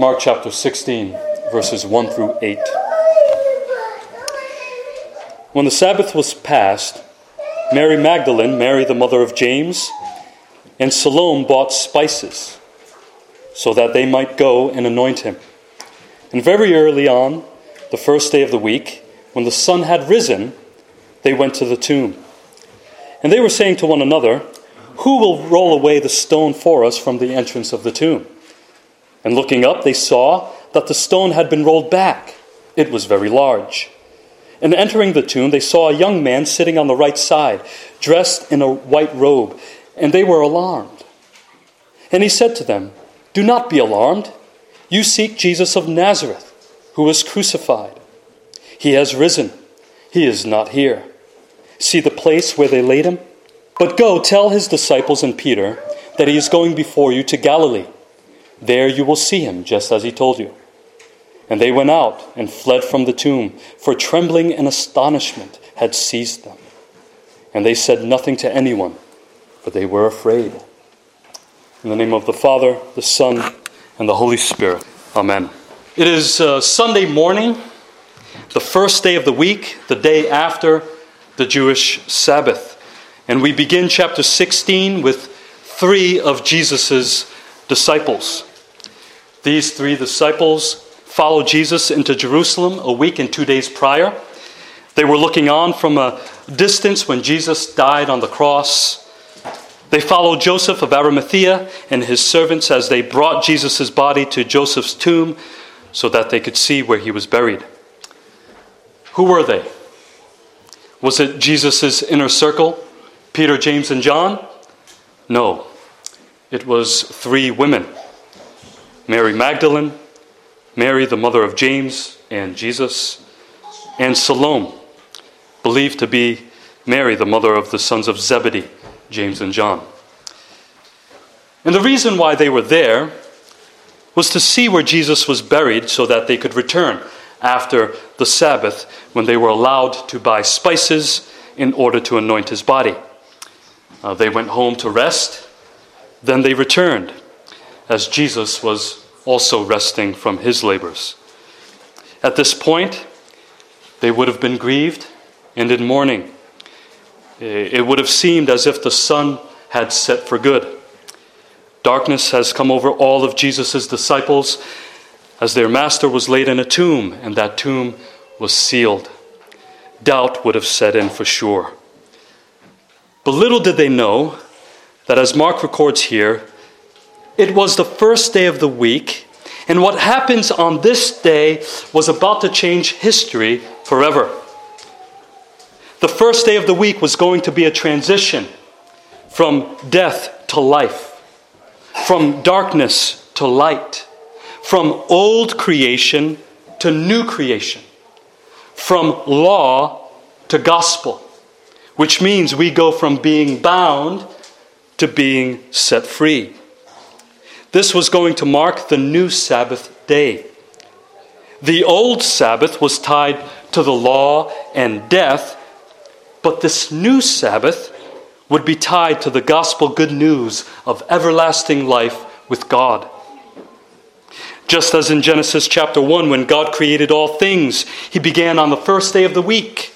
Mark chapter 16, verses 1 through 8. When the Sabbath was past, Mary Magdalene, Mary the mother of James, and Salome bought spices so that they might go and anoint him. And very early on, the first day of the week, when the sun had risen, they went to the tomb. And they were saying to one another, Who will roll away the stone for us from the entrance of the tomb? And looking up, they saw that the stone had been rolled back. It was very large. And entering the tomb, they saw a young man sitting on the right side, dressed in a white robe, and they were alarmed. And he said to them, Do not be alarmed. You seek Jesus of Nazareth, who was crucified. He has risen. He is not here. See the place where they laid him? But go tell his disciples and Peter that he is going before you to Galilee. There you will see him, just as he told you. And they went out and fled from the tomb, for trembling and astonishment had seized them. And they said nothing to anyone, for they were afraid. In the name of the Father, the Son, and the Holy Spirit. Amen. It is uh, Sunday morning, the first day of the week, the day after the Jewish Sabbath. And we begin chapter 16 with three of Jesus' disciples. These three disciples followed Jesus into Jerusalem a week and two days prior. They were looking on from a distance when Jesus died on the cross. They followed Joseph of Arimathea and his servants as they brought Jesus' body to Joseph's tomb so that they could see where he was buried. Who were they? Was it Jesus' inner circle, Peter, James, and John? No. It was three women Mary Magdalene, Mary, the mother of James and Jesus, and Salome, believed to be Mary, the mother of the sons of Zebedee, James and John. And the reason why they were there was to see where Jesus was buried so that they could return after the Sabbath when they were allowed to buy spices in order to anoint his body. Uh, they went home to rest, then they returned as Jesus was also resting from his labors. At this point, they would have been grieved and in mourning. Eh, it would have seemed as if the sun had set for good. Darkness has come over all of Jesus' disciples as their master was laid in a tomb, and that tomb was sealed. Doubt would have set in for sure. But little did they know that, as Mark records here, it was the first day of the week, and what happens on this day was about to change history forever. The first day of the week was going to be a transition from death to life, from darkness to light, from old creation to new creation, from law to gospel, which means we go from being bound to being set free. This was going to mark the new Sabbath day. The old Sabbath was tied to the law and death, but this new Sabbath would be tied to the gospel good news of everlasting life with God. Just as in Genesis chapter 1, when God created all things, He began on the first day of the week.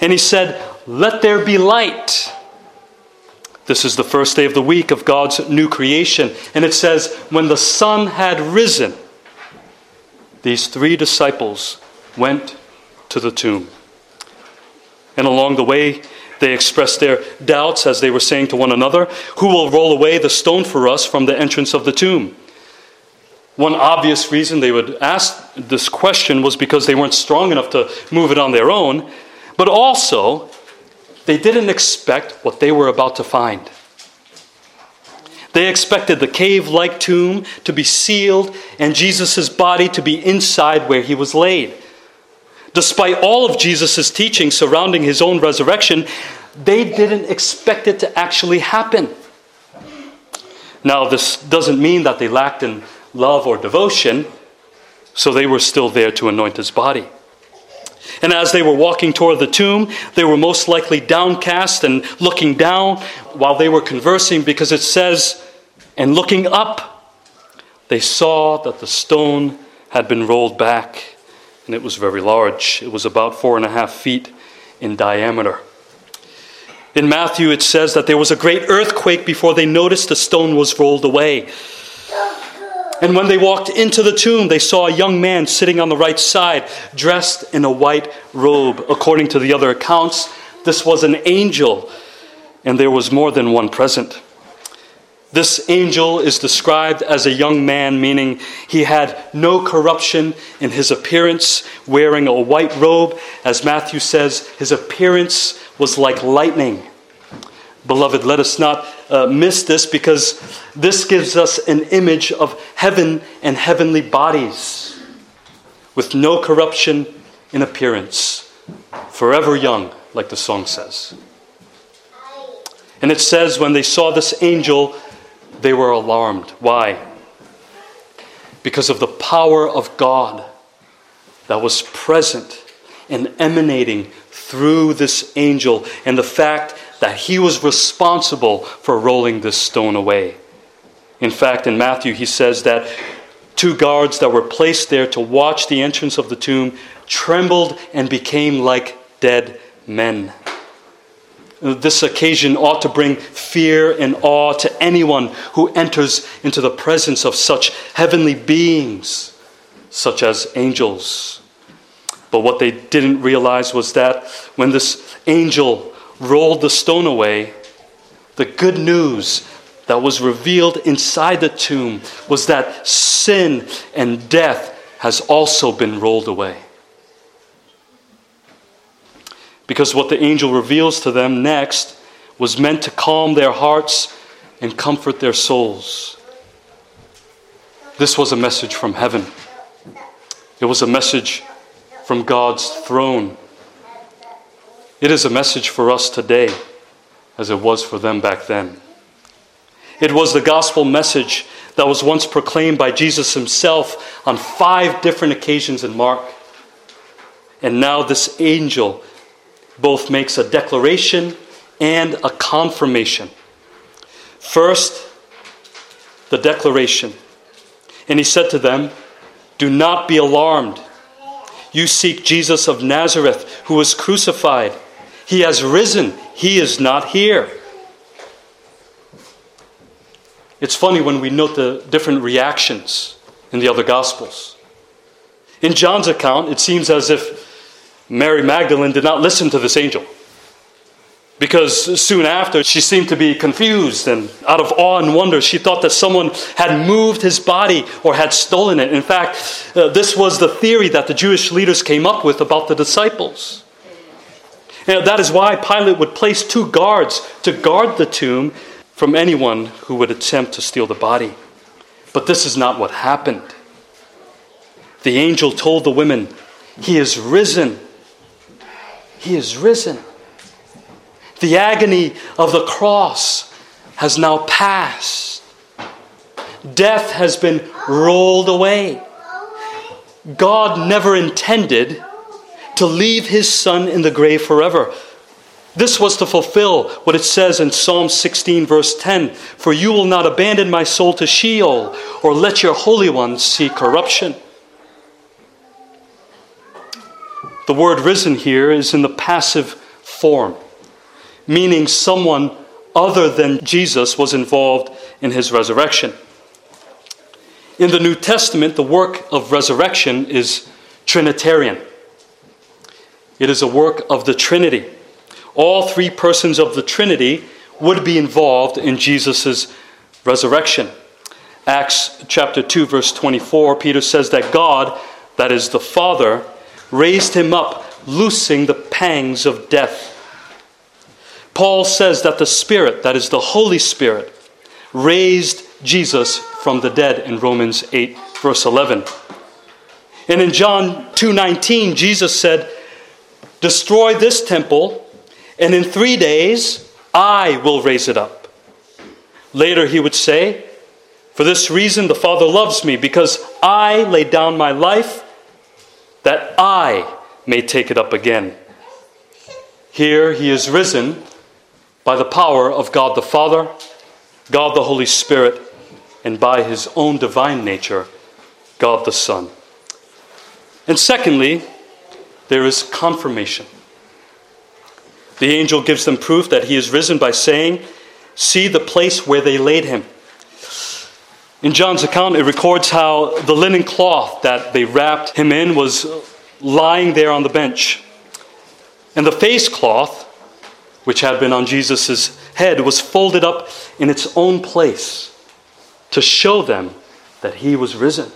And He said, Let there be light. This is the first day of the week of God's new creation. And it says, When the sun had risen, these three disciples went to the tomb. And along the way, they expressed their doubts as they were saying to one another, Who will roll away the stone for us from the entrance of the tomb? One obvious reason they would ask this question was because they weren't strong enough to move it on their own, but also they didn't expect what they were about to find. They expected the cave like tomb to be sealed and Jesus' body to be inside where he was laid. Despite all of Jesus' teaching surrounding his own resurrection, they didn't expect it to actually happen. Now, this doesn't mean that they lacked in love or devotion, so they were still there to anoint his body. And as they were walking toward the tomb, they were most likely downcast and looking down while they were conversing because it says, and looking up, they saw that the stone had been rolled back, and it was very large. It was about four and a half feet in diameter. In Matthew, it says that there was a great earthquake before they noticed the stone was rolled away. And when they walked into the tomb, they saw a young man sitting on the right side, dressed in a white robe. According to the other accounts, this was an angel, and there was more than one present. This angel is described as a young man, meaning he had no corruption in his appearance, wearing a white robe. As Matthew says, his appearance was like lightning. Beloved, let us not uh, miss this because this gives us an image of heaven and heavenly bodies with no corruption in appearance, forever young, like the song says. And it says, when they saw this angel, they were alarmed. Why? Because of the power of God that was present and emanating through this angel and the fact that he was responsible for rolling this stone away. In fact, in Matthew, he says that two guards that were placed there to watch the entrance of the tomb trembled and became like dead men. This occasion ought to bring fear and awe to anyone who enters into the presence of such heavenly beings, such as angels. But what they didn't realize was that when this angel rolled the stone away, the good news that was revealed inside the tomb was that sin and death has also been rolled away. because what the angel reveals to them next was meant to calm their hearts and comfort their souls. This was a message from heaven, it was a message from God's throne. It is a message for us today as it was for them back then. It was the gospel message that was once proclaimed by Jesus himself on five different occasions in Mark. And now this angel both makes a declaration and a confirmation. First, the declaration. And he said to them, Do not be alarmed. You seek Jesus of Nazareth, who was crucified. He has risen, he is not here. It's funny when we note the different reactions in the other Gospels. In John's account, it seems as if Mary Magdalene did not listen to this angel. Because soon after she seemed to be confused and out of awe and wonder. She thought that someone had moved his body or had stolen it. In fact uh, this was the theory that the jewish leaders came up with about the disciples and that is why pilate would place two guards to guard the tomb from anyone who would attempt to steal the body but this is not what happened the angel told the women he is risen he is risen. The agony of the cross has now passed. Death has been rolled away. God never intended to leave his son in the grave forever. This was to fulfill what it says in Psalm 16, verse 10 For you will not abandon my soul to Sheol, or let your Holy One see corruption. The word risen here is in the passive form, meaning someone other than Jesus was involved in his resurrection. In the New Testament, the work of resurrection is Trinitarian. It is a work of the Trinity. All three persons of the Trinity would be involved in Jesus' resurrection. Acts chapter 2, verse 24, Peter says that God, that is the Father, raised him up, loosing the pangs of death. Paul says that the Spirit, that is the Holy Spirit, raised Jesus from the dead in Romans 8, verse 11. And in John 2:19, Jesus said, "Destroy this temple, and in 3 days I will raise it up." Later he would say, "For this reason the Father loves me, because I laid down my life that I may take it up again. Here he is risen by the power of God the Father, God the Holy Spirit, and by his own divine nature, God the Son. And secondly, there is confirmation. The angel gives them proof that he is risen by saying, See the place where they laid him. In John's account, it records how the linen cloth that they wrapped him in was lying there on the bench. And the face cloth, which had been on Jesus' head, was folded up in its own place to show them that he was risen.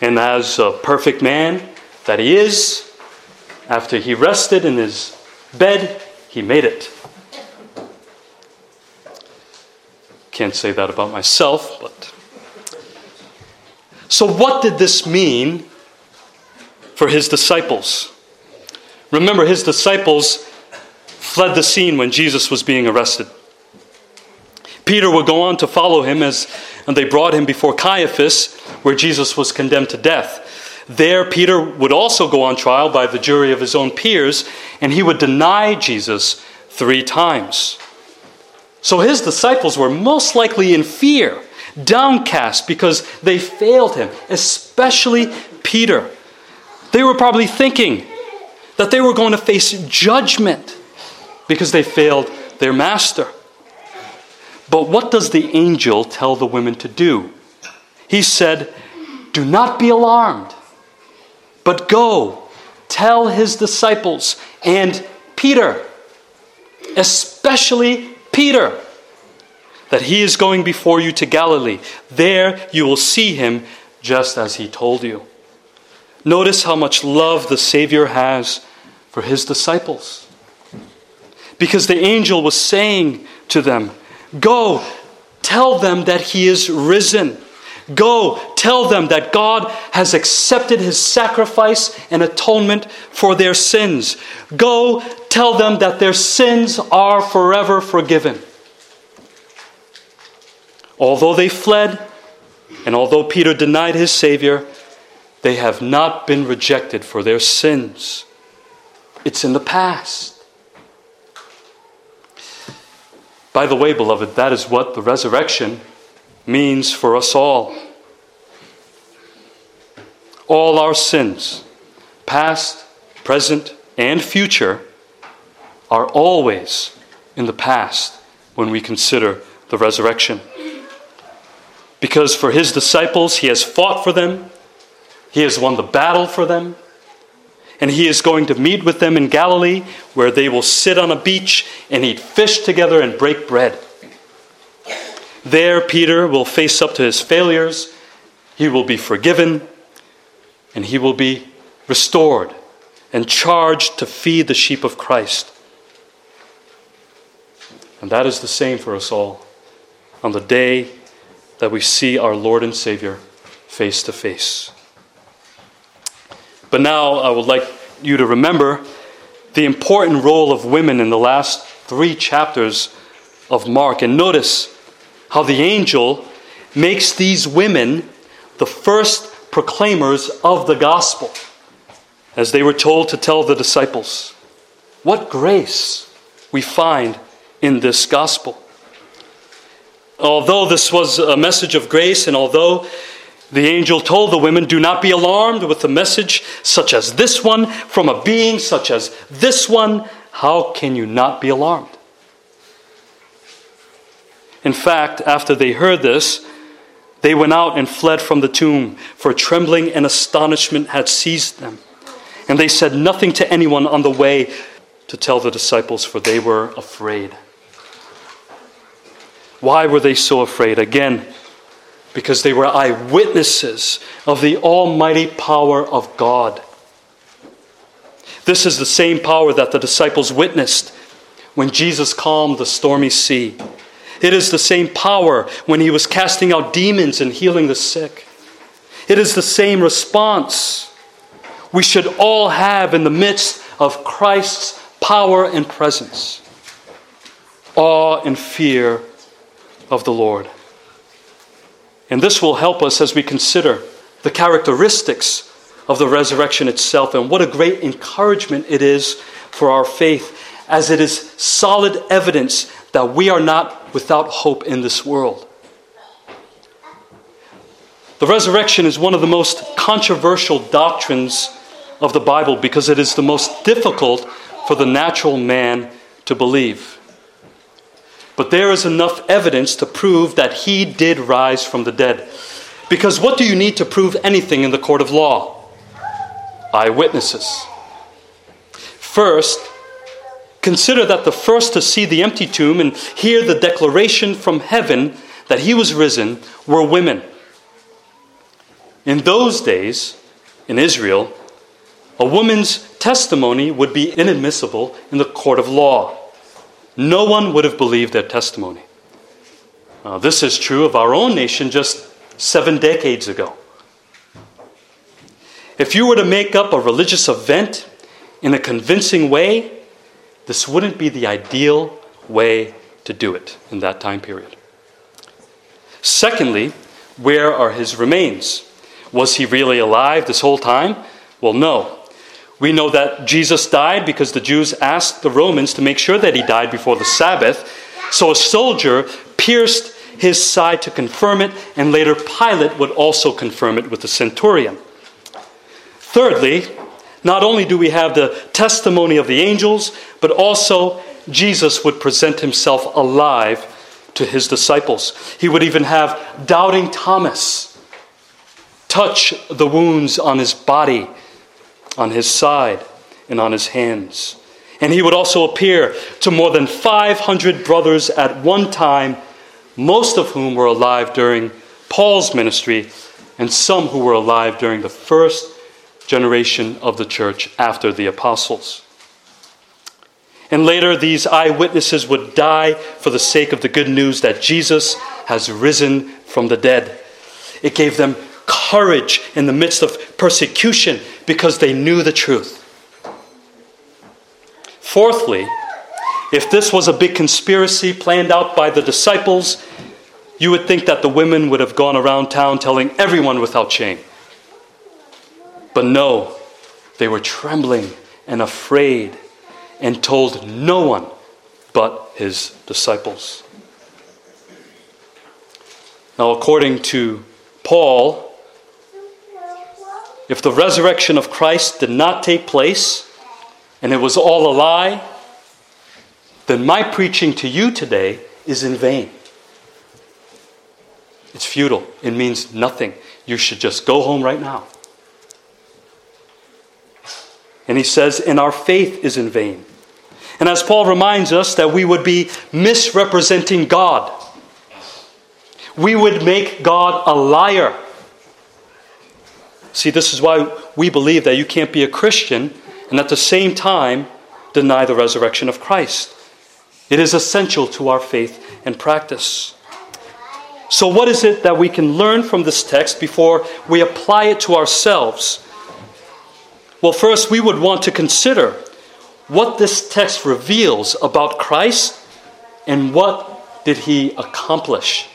And as a perfect man that he is, after he rested in his bed, he made it. Can't say that about myself, but. So, what did this mean for his disciples? Remember, his disciples fled the scene when Jesus was being arrested. Peter would go on to follow him as and they brought him before Caiaphas, where Jesus was condemned to death. There, Peter would also go on trial by the jury of his own peers, and he would deny Jesus three times. So his disciples were most likely in fear, downcast, because they failed him, especially Peter. They were probably thinking that they were going to face judgment because they failed their master. But what does the angel tell the women to do? He said, Do not be alarmed, but go tell his disciples and Peter, especially Peter, that he is going before you to Galilee. There you will see him just as he told you. Notice how much love the Savior has for his disciples. Because the angel was saying to them, Go, tell them that he is risen. Go, tell them that God has accepted his sacrifice and atonement for their sins. Go, tell them that their sins are forever forgiven. Although they fled, and although Peter denied his Savior, they have not been rejected for their sins. It's in the past. By the way, beloved, that is what the resurrection means for us all. All our sins, past, present, and future, are always in the past when we consider the resurrection. Because for his disciples, he has fought for them, he has won the battle for them, and he is going to meet with them in Galilee, where they will sit on a beach and eat fish together and break bread. There, Peter will face up to his failures, he will be forgiven, and he will be restored and charged to feed the sheep of Christ. And that is the same for us all on the day that we see our Lord and Savior face to face. But now I would like you to remember the important role of women in the last three chapters of Mark. And notice how the angel makes these women the first proclaimers of the gospel, as they were told to tell the disciples. What grace we find in this gospel. Although this was a message of grace, and although the angel told the women, Do not be alarmed with a message such as this one from a being such as this one. How can you not be alarmed? In fact, after they heard this, they went out and fled from the tomb, for trembling and astonishment had seized them. And they said nothing to anyone on the way to tell the disciples, for they were afraid. Why were they so afraid? Again, because they were eyewitnesses of the almighty power of God. This is the same power that the disciples witnessed when Jesus calmed the stormy sea. It is the same power when he was casting out demons and healing the sick. It is the same response we should all have in the midst of Christ's power and presence awe and fear of the Lord. And this will help us as we consider the characteristics of the resurrection itself and what a great encouragement it is for our faith, as it is solid evidence that we are not without hope in this world. The resurrection is one of the most controversial doctrines of the Bible because it is the most difficult for the natural man to believe. But there is enough evidence to prove that he did rise from the dead. Because what do you need to prove anything in the court of law? Eyewitnesses. First, consider that the first to see the empty tomb and hear the declaration from heaven that he was risen were women. In those days, in Israel, a woman's testimony would be inadmissible in the court of law. No one would have believed their testimony. Uh, this is true of our own nation just seven decades ago. If you were to make up a religious event in a convincing way, this wouldn't be the ideal way to do it in that time period. Secondly, where are his remains? Was he really alive this whole time? Well, no. We know that Jesus died because the Jews asked the Romans to make sure that he died before the Sabbath. So a soldier pierced his side to confirm it, and later Pilate would also confirm it with the centurion. Thirdly, not only do we have the testimony of the angels, but also Jesus would present himself alive to his disciples. He would even have doubting Thomas touch the wounds on his body, on his side, and on his hands. And he would also appear to more than 500 brothers at one time, most of whom were alive during Paul's ministry, and some who were alive during the first generation of the church after the apostles. And later, these eyewitnesses would die for the sake of the good news that Jesus has risen from the dead. It gave them courage in the midst of persecution because they knew the truth. Fourthly, if this was a big conspiracy planned out by the disciples, you would think that the women would have gone around town telling everyone without shame. But no, they were trembling and afraid and told no one but his disciples. Now, according to Paul, if the resurrection of Christ did not take place and it was all a lie, then my preaching to you today is in vain. It's futile. It means nothing. You should just go home right now. And he says, and our faith is in vain. And as Paul reminds us, that we would be misrepresenting God. We would make God a liar. See, this is why we believe that you can't be a Christian and at the same time deny the resurrection of Christ. It is essential to our faith and practice. So, what is it that we can learn from this text before we apply it to ourselves? Well, first, we would want to consider what this text reveals about Christ and what did he accomplish.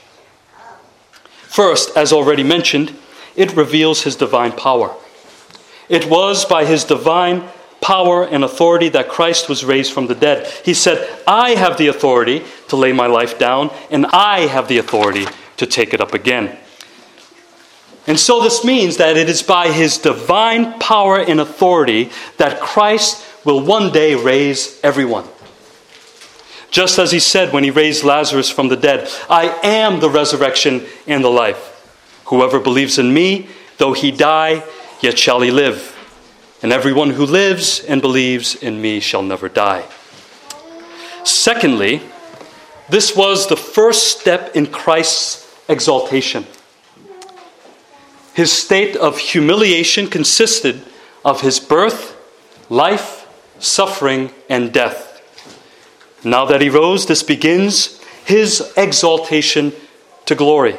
First, as already mentioned, it reveals his divine power. It was by his divine power and authority that Christ was raised from the dead. He said, I have the authority to lay my life down, and I have the authority to take it up again. And so this means that it is by his divine power and authority that Christ will one day raise everyone. Just as he said when he raised Lazarus from the dead, I am the resurrection and the life. Whoever believes in me, though he die, yet shall he live. And everyone who lives and believes in me shall never die. Secondly, this was the first step in Christ's exaltation. His state of humiliation consisted of his birth, life, suffering, and death. Now that he rose, this begins his exaltation to glory.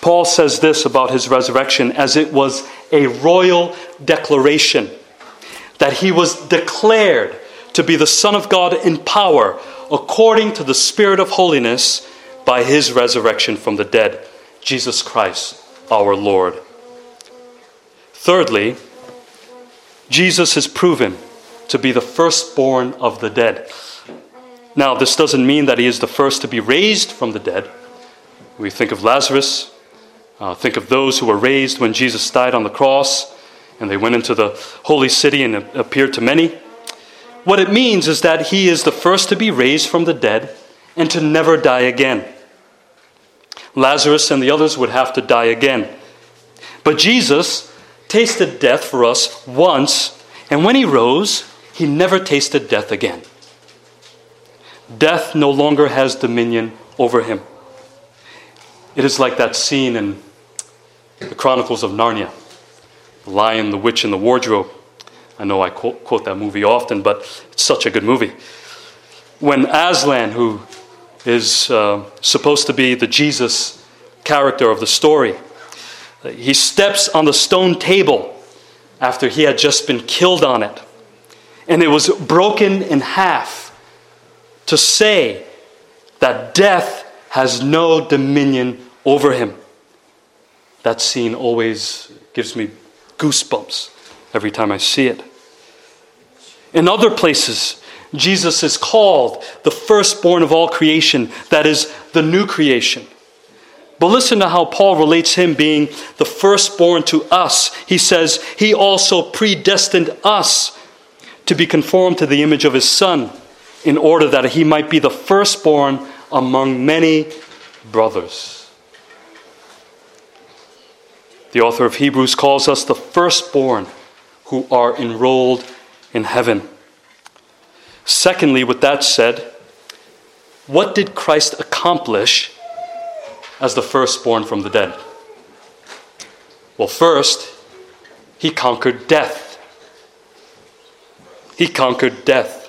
Paul says this about his resurrection as it was a royal declaration that he was declared to be the Son of God in power according to the Spirit of holiness by his resurrection from the dead, Jesus Christ, our Lord. Thirdly, Jesus is proven to be the firstborn of the dead. Now, this doesn't mean that he is the first to be raised from the dead. We think of Lazarus, Uh, think of those who were raised when Jesus died on the cross and they went into the holy city and appeared to many. What it means is that he is the first to be raised from the dead and to never die again. Lazarus and the others would have to die again. But Jesus tasted death for us once, and when he rose, he never tasted death again. Death no longer has dominion over him. It is like that scene in the Chronicles of Narnia The Lion, the Witch, and the Wardrobe. I know I quote, quote that movie often, but it's such a good movie. When Aslan, who is uh, supposed to be the Jesus character of the story, he steps on the stone table after he had just been killed on it, and it was broken in half to say that death has no dominion over him. That scene always gives me goosebumps every time I see it. In other places, Jesus is called the firstborn of all creation, that is, the new creation. But listen to how Paul relates him being the firstborn to us. He says, He also predestined us to be conformed to the image of His Son, in order that He might be the firstborn among many brothers. The author of Hebrews calls us the firstborn who are enrolled in heaven. Secondly, with that said, what did Christ accomplish as the firstborn from the dead? Well, first, he conquered death. He conquered death.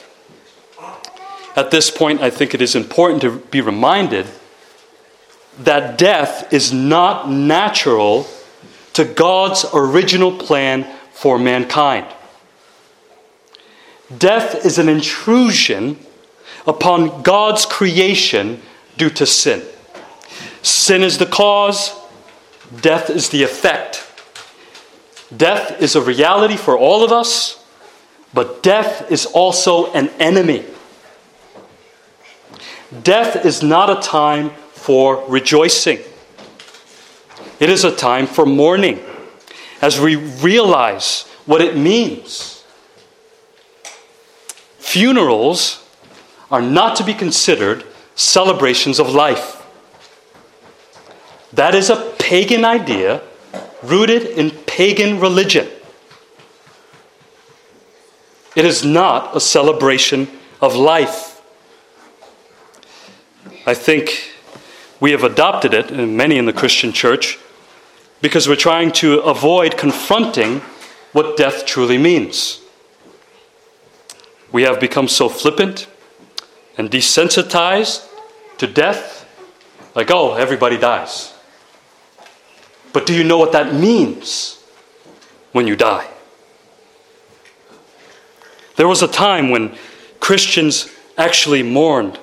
At this point, I think it is important to be reminded that death is not natural to God's original plan for mankind. Death is an intrusion upon God's creation due to sin. Sin is the cause, death is the effect. Death is a reality for all of us, but death is also an enemy. Death is not a time for rejoicing, it is a time for mourning as we realize what it means. Funerals are not to be considered celebrations of life. That is a pagan idea rooted in pagan religion. It is not a celebration of life. I think we have adopted it, and many in the Christian church, because we're trying to avoid confronting what death truly means. We have become so flippant and desensitized to death, like, oh, everybody dies. But do you know what that means when you die? There was a time when Christians actually mourned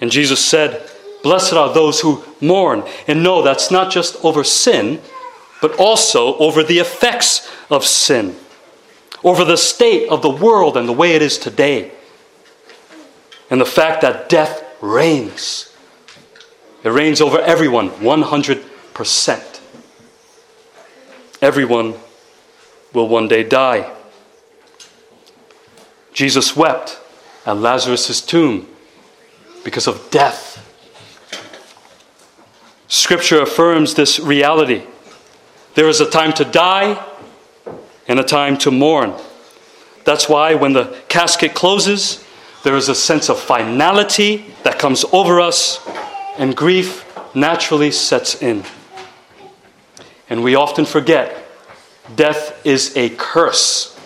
and Jesus said, Blessed are those who mourn. And no, that's not just over sin, but also over the effects of sin, over the state of the world and the way it is today, and the fact that death reigns. It reigns over everyone 100%. Everyone will one day die. Jesus wept at Lazarus' tomb because of death. Scripture affirms this reality. There is a time to die and a time to mourn. That's why when the casket closes, there is a sense of finality that comes over us, and grief naturally sets in. And we often forget death is a curse.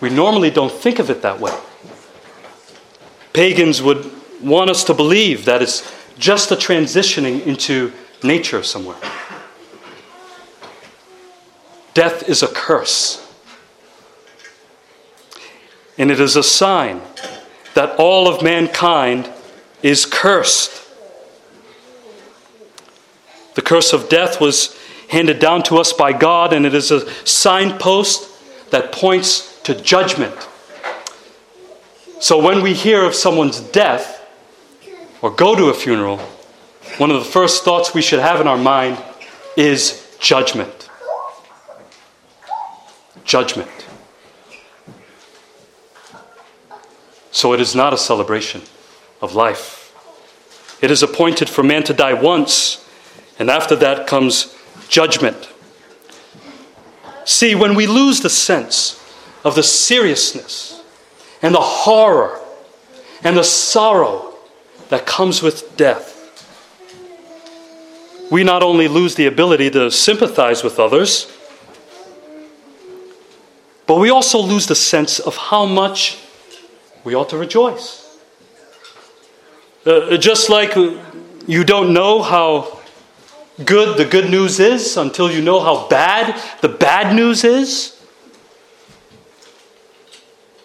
We normally don't think of it that way. Pagans would want us to believe that it's just a transitioning into nature somewhere. Death is a curse. And it is a sign that all of mankind is cursed. The curse of death was handed down to us by God, and it is a signpost that points to judgment. So when we hear of someone's death or go to a funeral, one of the first thoughts we should have in our mind is judgment. Judgment. So it is not a celebration of life. It is appointed for man to die once, and after that comes judgment. See, when we lose the sense of the seriousness and the horror and the sorrow that comes with death, we not only lose the ability to sympathize with others, but we also lose the sense of how much we ought to rejoice. Uh, just like you don't know how good the good news is until you know how bad the bad news is,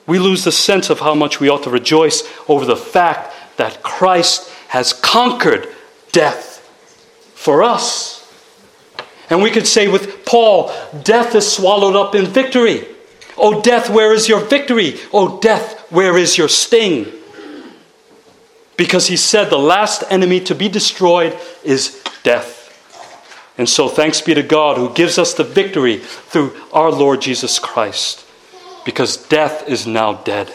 we lose the sense of how much we ought to rejoice over the fact that Christ has conquered death for us. And we could say with Paul, death is swallowed up in victory. Oh, death, where is your victory? O death, where is your sting? Because he said the last enemy to be destroyed is death. And so, thanks be to God who gives us the victory through our Lord Jesus Christ, because death is now dead.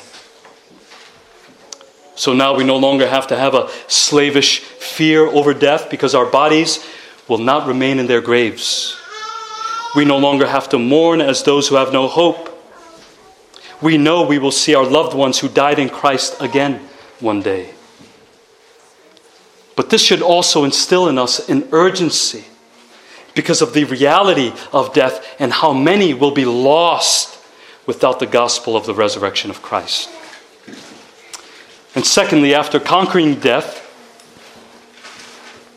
So now we no longer have to have a slavish fear over death because our bodies will not remain in their graves. We no longer have to mourn as those who have no hope. We know we will see our loved ones who died in Christ again one day. But this should also instill in us an urgency because of the reality of death and how many will be lost without the gospel of the resurrection of Christ. And secondly, after conquering death,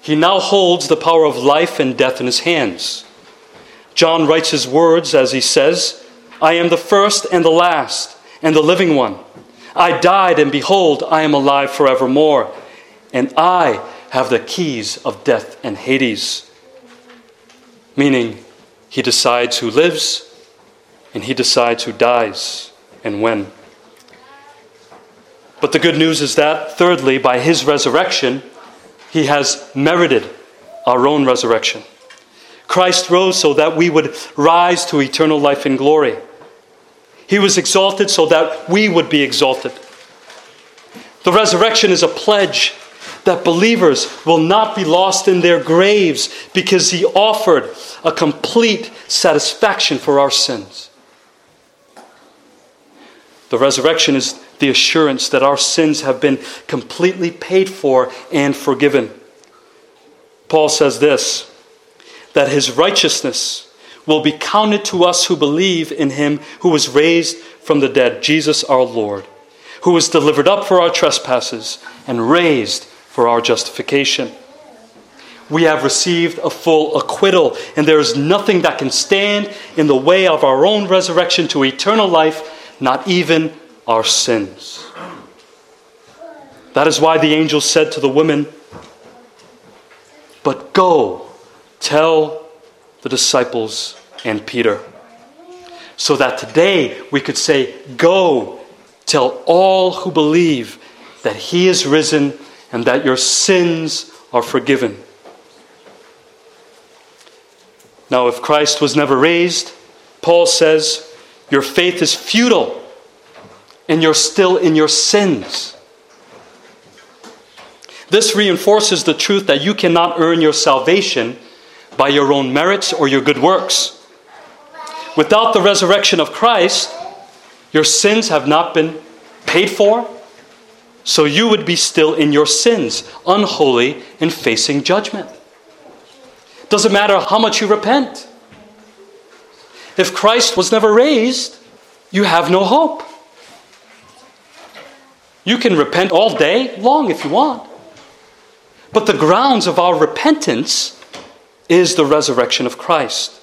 he now holds the power of life and death in his hands. John writes his words as he says, I am the first and the last and the living one. I died, and behold, I am alive forevermore, and I have the keys of death and Hades. Meaning, he decides who lives, and he decides who dies and when. But the good news is that, thirdly, by his resurrection, he has merited our own resurrection. Christ rose so that we would rise to eternal life in glory. He was exalted so that we would be exalted. The resurrection is a pledge that believers will not be lost in their graves because he offered a complete satisfaction for our sins. The resurrection is the assurance that our sins have been completely paid for and forgiven. Paul says this that his righteousness will be counted to us who believe in him who was raised from the dead, Jesus our Lord, who was delivered up for our trespasses and raised for our justification. We have received a full acquittal, and there is nothing that can stand in the way of our own resurrection to eternal life, not even our sins. That is why the angel said to the women, But go, tell the disciples and Peter. So that today we could say, Go, tell all who believe that he is risen and that your sins are forgiven. Now, if Christ was never raised, Paul says, Your faith is futile and you're still in your sins. This reinforces the truth that you cannot earn your salvation by your own merits or your good works. Without the resurrection of Christ, your sins have not been paid for, so you would be still in your sins, unholy and facing judgment. Doesn't matter how much you repent. If Christ was never raised, you have no hope. You can repent all day long if you want. But the grounds of our repentance is the resurrection of Christ.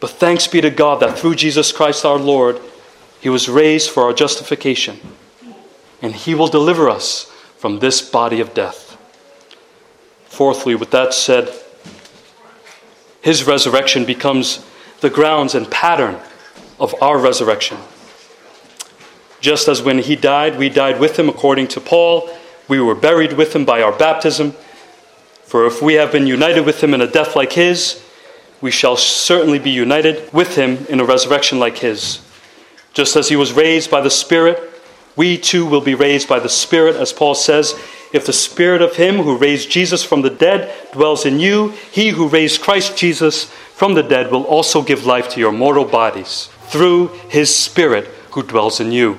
But thanks be to God that through Jesus Christ our Lord, He was raised for our justification, and He will deliver us from this body of death. Fourthly, with that said, His resurrection becomes the grounds and pattern of our resurrection. Just as when he died, we died with him according to Paul, we were buried with him by our baptism, For if we have been united with him in a death like his, we shall certainly be united with him in a resurrection like his. Just as he was raised by the Spirit, we too will be raised by the Spirit, as Paul says. If the Spirit of him who raised Jesus from the dead dwells in you, he who raised Christ Jesus from the dead will also give life to your mortal bodies through his Spirit who dwells in you.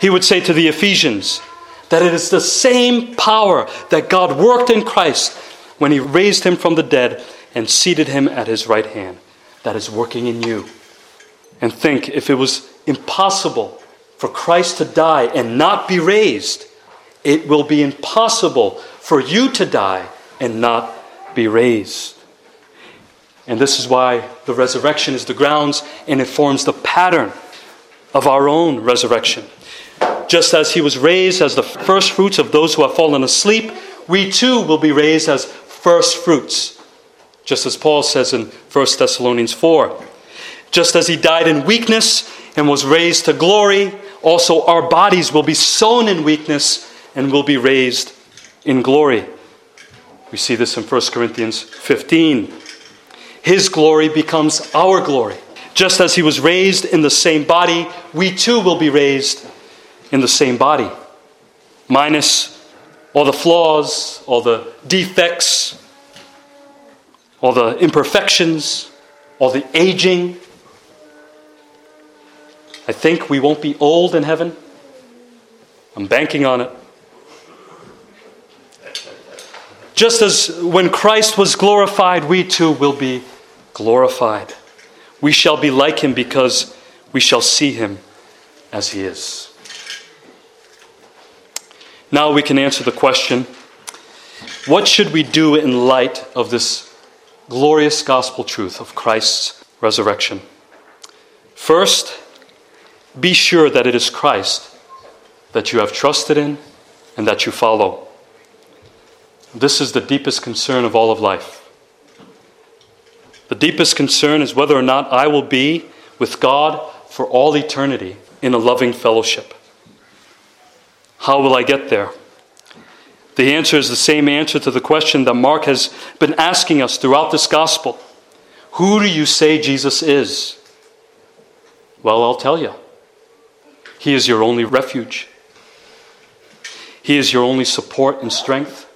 He would say to the Ephesians that it is the same power that God worked in Christ when he raised him from the dead and seated him at his right hand that is working in you. And think if it was impossible for Christ to die and not be raised, it will be impossible for you to die and not be raised. And this is why the resurrection is the grounds and it forms the pattern of our own resurrection. Just as he was raised as the first fruits of those who have fallen asleep, we too will be raised as first fruits. Just as Paul says in 1 Thessalonians 4. Just as he died in weakness and was raised to glory, also our bodies will be sown in weakness and will be raised in glory. We see this in 1 Corinthians 15. His glory becomes our glory. Just as he was raised in the same body, we too will be raised in the same body, minus all the flaws, all the defects, all the imperfections, all the aging. I think we won't be old in heaven. I'm banking on it. Just as when Christ was glorified, we too will be glorified. We shall be like him because we shall see him as he is. Now we can answer the question what should we do in light of this glorious gospel truth of Christ's resurrection? First, be sure that it is Christ that you have trusted in and that you follow. This is the deepest concern of all of life. The deepest concern is whether or not I will be with God for all eternity in a loving fellowship. How will I get there? The answer is the same answer to the question that Mark has been asking us throughout this gospel Who do you say Jesus is? Well, I'll tell you. He is your only refuge, He is your only support and strength.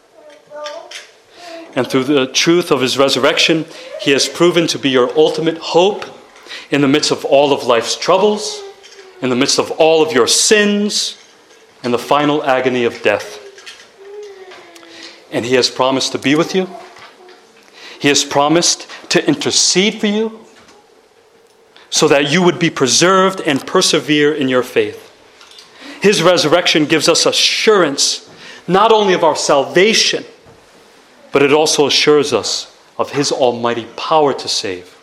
And through the truth of His resurrection, He has proven to be your ultimate hope in the midst of all of life's troubles, in the midst of all of your sins and the final agony of death. And He has promised to be with you, He has promised to intercede for you so that you would be preserved and persevere in your faith. His resurrection gives us assurance not only of our salvation, but it also assures us of His almighty power to save.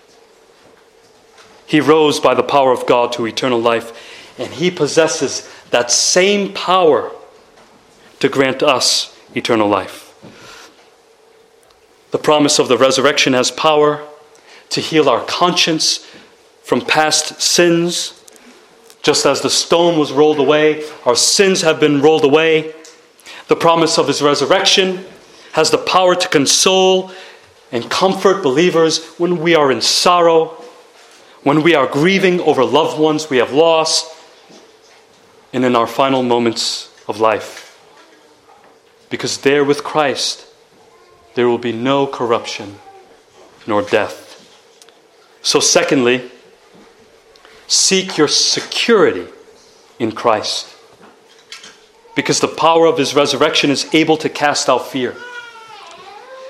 He rose by the power of God to eternal life, and He possesses that same power to grant us eternal life. The promise of the resurrection has power to heal our conscience from past sins. Just as the stone was rolled away, our sins have been rolled away. The promise of his resurrection has the power to console and comfort believers when we are in sorrow, when we are grieving over loved ones we have lost, and in our final moments of life. Because there with Christ, there will be no corruption nor death. So, secondly, seek your security in Christ. Because the power of his resurrection is able to cast out fear.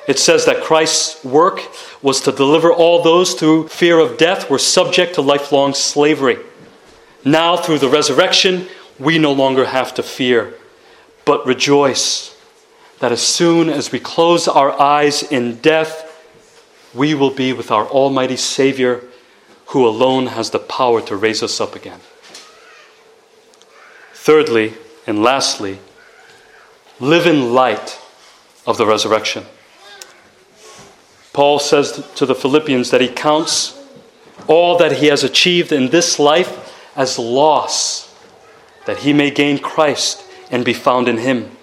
It says that Christ's work was to deliver all those through fear of death were subject to lifelong slavery. Now, through the resurrection, we no longer have to fear, but rejoice that as soon as we close our eyes in death, we will be with our Almighty Savior, who alone has the power to raise us up again. Thirdly, and lastly, live in light of the resurrection. Paul says to the Philippians that he counts all that he has achieved in this life as loss that he may gain Christ and be found in him,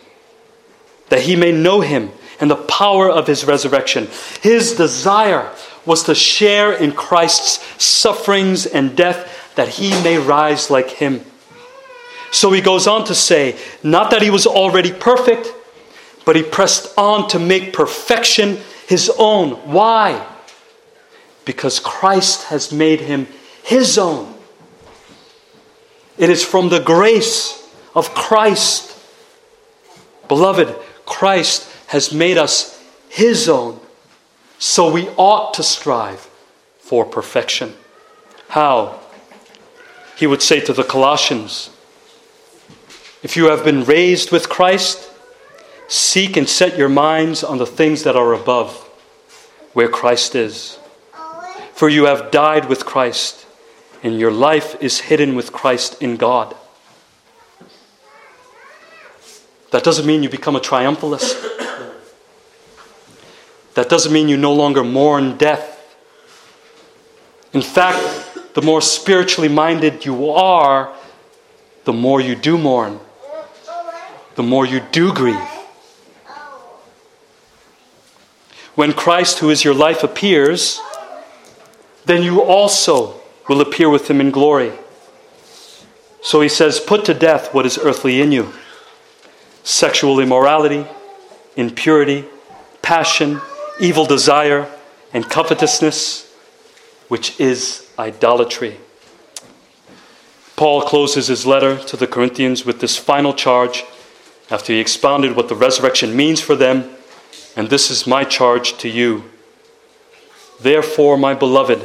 that he may know him and the power of his resurrection. His desire was to share in Christ's sufferings and death that he may rise like him. So he goes on to say, not that he was already perfect, but he pressed on to make perfection his own. Why? Because Christ has made him his own. It is from the grace of Christ. Beloved, Christ has made us his own. So we ought to strive for perfection. How? He would say to the Colossians If you have been raised with Christ, seek and set your minds on the things that are above, where Christ is. For you have died with Christ, and your life is hidden with Christ in God. That doesn't mean you become a triumphalist. That doesn't mean you no longer mourn death. In fact, the more spiritually minded you are, the more you do mourn, the more you do grieve. When Christ, who is your life, appears, then you also will appear with him in glory. So he says, Put to death what is earthly in you sexual immorality, impurity, passion, evil desire, and covetousness, which is idolatry. Paul closes his letter to the Corinthians with this final charge after he expounded what the resurrection means for them, and this is my charge to you. Therefore, my beloved,